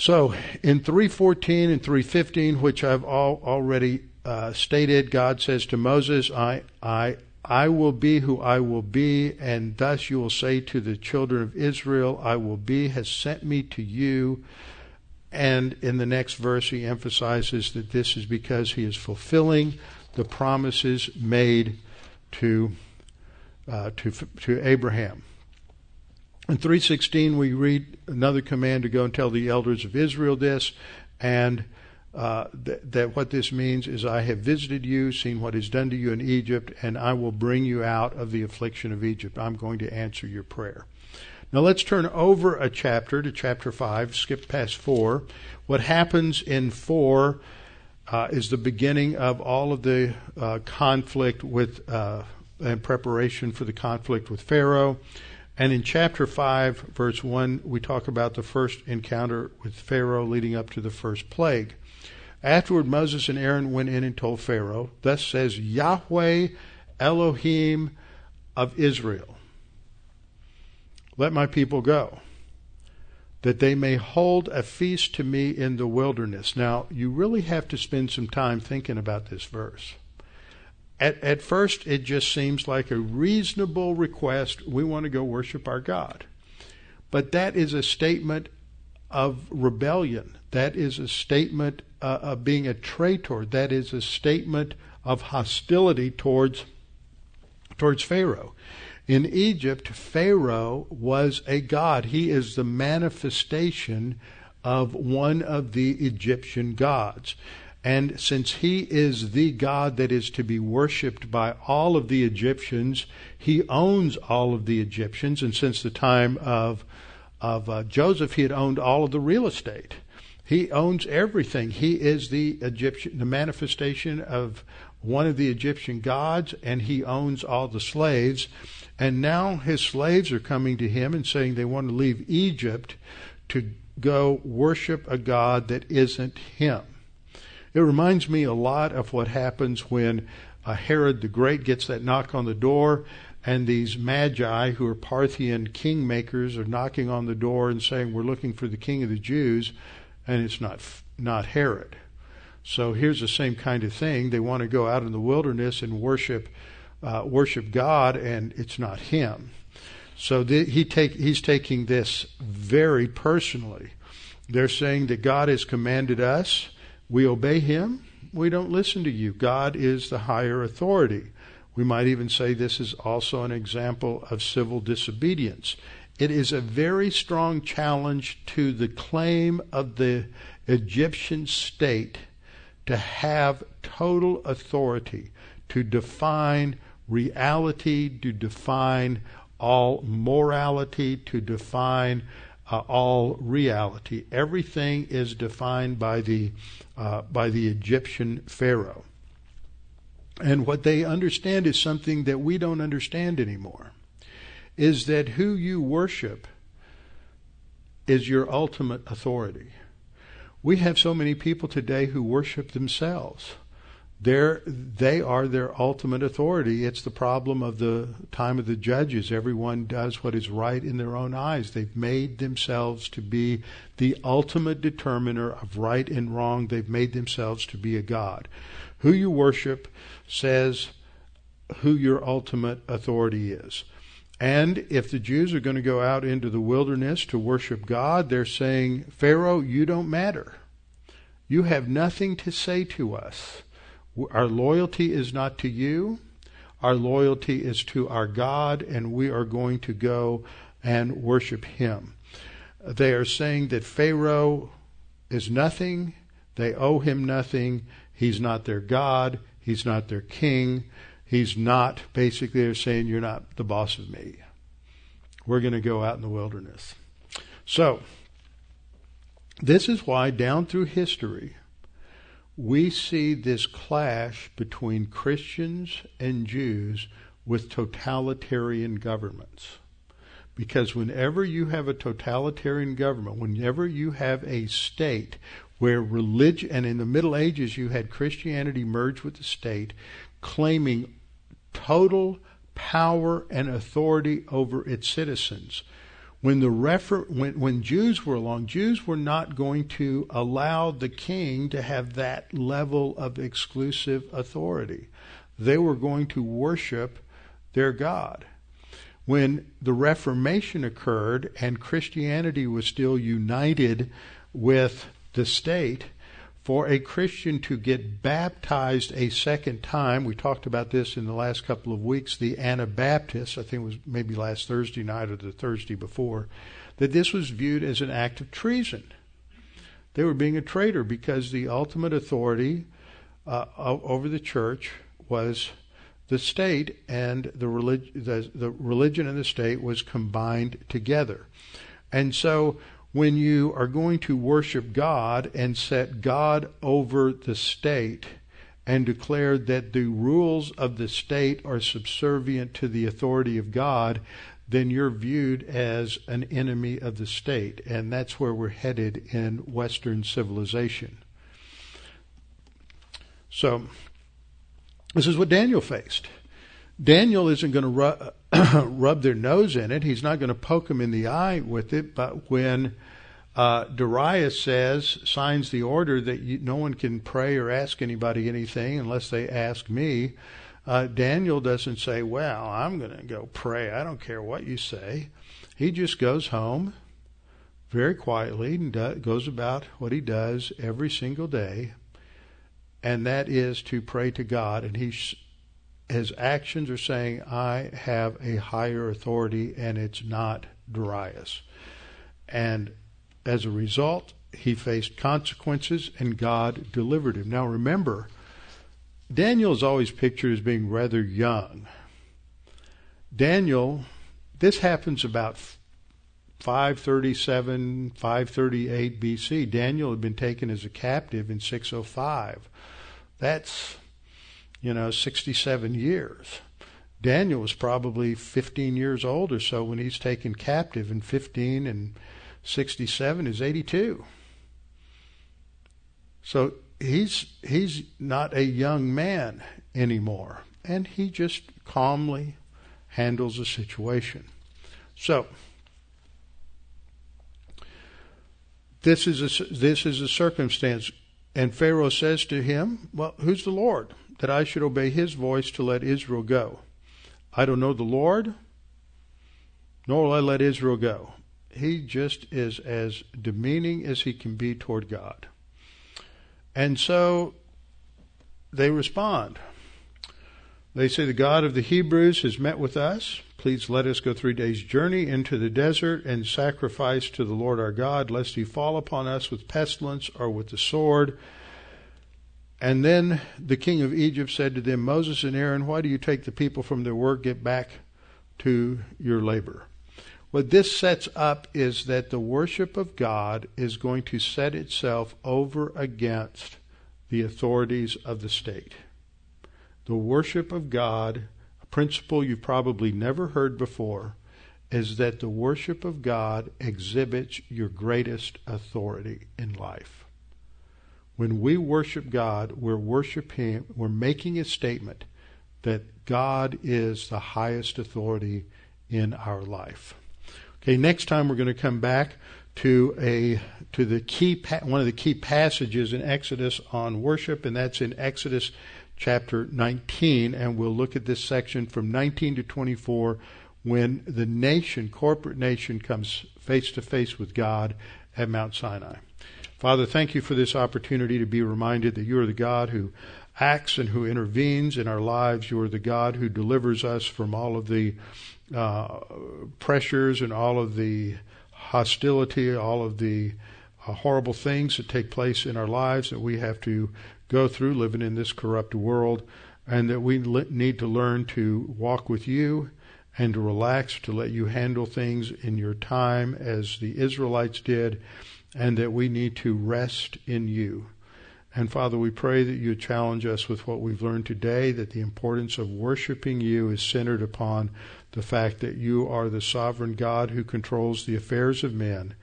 So in 314 and 315, which I've all, already uh, stated, God says to Moses, I, I, I will be who I will be, and thus you will say to the children of Israel, I will be has sent me to you. And in the next verse, he emphasizes that this is because he is fulfilling the promises made to uh, to to Abraham. In 316, we read another command to go and tell the elders of Israel this, and uh, th- that what this means is, I have visited you, seen what is done to you in Egypt, and I will bring you out of the affliction of Egypt. I'm going to answer your prayer. Now let's turn over a chapter to chapter 5, skip past 4. What happens in 4 uh, is the beginning of all of the uh, conflict with uh, and preparation for the conflict with Pharaoh. And in chapter 5, verse 1, we talk about the first encounter with Pharaoh leading up to the first plague. Afterward, Moses and Aaron went in and told Pharaoh, Thus says Yahweh Elohim of Israel, Let my people go, that they may hold a feast to me in the wilderness. Now, you really have to spend some time thinking about this verse. At, at first, it just seems like a reasonable request. We want to go worship our God. But that is a statement of rebellion. That is a statement uh, of being a traitor. That is a statement of hostility towards towards Pharaoh. In Egypt, Pharaoh was a god. He is the manifestation of one of the Egyptian gods. And since he is the God that is to be worshiped by all of the Egyptians, he owns all of the Egyptians. And since the time of of uh, Joseph, he had owned all of the real estate. He owns everything. He is the Egyptian, the manifestation of one of the Egyptian gods, and he owns all the slaves. And now his slaves are coming to him and saying they want to leave Egypt to go worship a god that isn't him. It reminds me a lot of what happens when uh, Herod the Great gets that knock on the door, and these magi, who are Parthian kingmakers, are knocking on the door and saying, "We're looking for the King of the Jews," and it's not not Herod. So here's the same kind of thing. They want to go out in the wilderness and worship uh, worship God, and it's not Him. So the, he take he's taking this very personally. They're saying that God has commanded us we obey him. We don't listen to you. God is the higher authority. We might even say this is also an example of civil disobedience. It is a very strong challenge to the claim of the Egyptian state to have total authority, to define reality, to define all morality, to define uh, all reality. Everything is defined by the uh, by the Egyptian Pharaoh, and what they understand is something that we don't understand anymore. Is that who you worship is your ultimate authority. We have so many people today who worship themselves they're, they are their ultimate authority. It's the problem of the time of the judges. Everyone does what is right in their own eyes. They've made themselves to be the ultimate determiner of right and wrong. They've made themselves to be a God. Who you worship says who your ultimate authority is. And if the Jews are going to go out into the wilderness to worship God, they're saying, Pharaoh, you don't matter. You have nothing to say to us. Our loyalty is not to you. Our loyalty is to our God, and we are going to go and worship Him. They are saying that Pharaoh is nothing. They owe him nothing. He's not their God. He's not their king. He's not, basically, they're saying, You're not the boss of me. We're going to go out in the wilderness. So, this is why down through history, we see this clash between Christians and Jews with totalitarian governments. Because whenever you have a totalitarian government, whenever you have a state where religion, and in the Middle Ages you had Christianity merge with the state, claiming total power and authority over its citizens. When the refer- when, when Jews were along, Jews were not going to allow the king to have that level of exclusive authority. They were going to worship their God. When the Reformation occurred and Christianity was still united with the state, for a Christian to get baptized a second time, we talked about this in the last couple of weeks, the Anabaptists, I think it was maybe last Thursday night or the Thursday before, that this was viewed as an act of treason. They were being a traitor because the ultimate authority uh, over the church was the state, and the, relig- the, the religion and the state was combined together. And so when you are going to worship God and set God over the state and declare that the rules of the state are subservient to the authority of God, then you're viewed as an enemy of the state. And that's where we're headed in Western civilization. So, this is what Daniel faced. Daniel isn't going to rub, rub their nose in it. He's not going to poke them in the eye with it. But when uh, Darius says, signs the order that you, no one can pray or ask anybody anything unless they ask me, uh, Daniel doesn't say, Well, I'm going to go pray. I don't care what you say. He just goes home very quietly and do, goes about what he does every single day, and that is to pray to God. And he's his actions are saying, I have a higher authority and it's not Darius. And as a result, he faced consequences and God delivered him. Now remember, Daniel is always pictured as being rather young. Daniel, this happens about 537, 538 BC. Daniel had been taken as a captive in 605. That's you know, 67 years. Daniel was probably 15 years old or so when he's taken captive, and 15 and 67 is 82. So he's he's not a young man anymore, and he just calmly handles the situation. So this is a, this is a circumstance, and Pharaoh says to him, "Well, who's the Lord?" That I should obey his voice to let Israel go. I don't know the Lord, nor will I let Israel go. He just is as demeaning as he can be toward God. And so they respond. They say, The God of the Hebrews has met with us. Please let us go three days' journey into the desert and sacrifice to the Lord our God, lest he fall upon us with pestilence or with the sword and then the king of Egypt said to them, Moses and Aaron, why do you take the people from their work? Get back to your labor. What this sets up is that the worship of God is going to set itself over against the authorities of the state. The worship of God, a principle you've probably never heard before, is that the worship of God exhibits your greatest authority in life. When we worship God, we're worshiping, we're making a statement that God is the highest authority in our life. Okay, next time we're going to come back to a to the key one of the key passages in Exodus on worship, and that's in Exodus chapter 19, and we'll look at this section from 19 to 24 when the nation, corporate nation, comes face to face with God at Mount Sinai. Father, thank you for this opportunity to be reminded that you are the God who acts and who intervenes in our lives. You are the God who delivers us from all of the uh, pressures and all of the hostility, all of the uh, horrible things that take place in our lives that we have to go through living in this corrupt world, and that we need to learn to walk with you and to relax, to let you handle things in your time as the Israelites did and that we need to rest in you. And Father, we pray that you challenge us with what we've learned today, that the importance of worshiping you is centered upon the fact that you are the sovereign God who controls the affairs of men,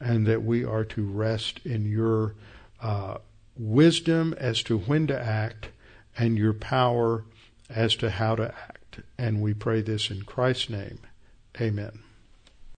and that we are to rest in your uh, wisdom as to when to act and your power as to how to act. And we pray this in Christ's name. Amen.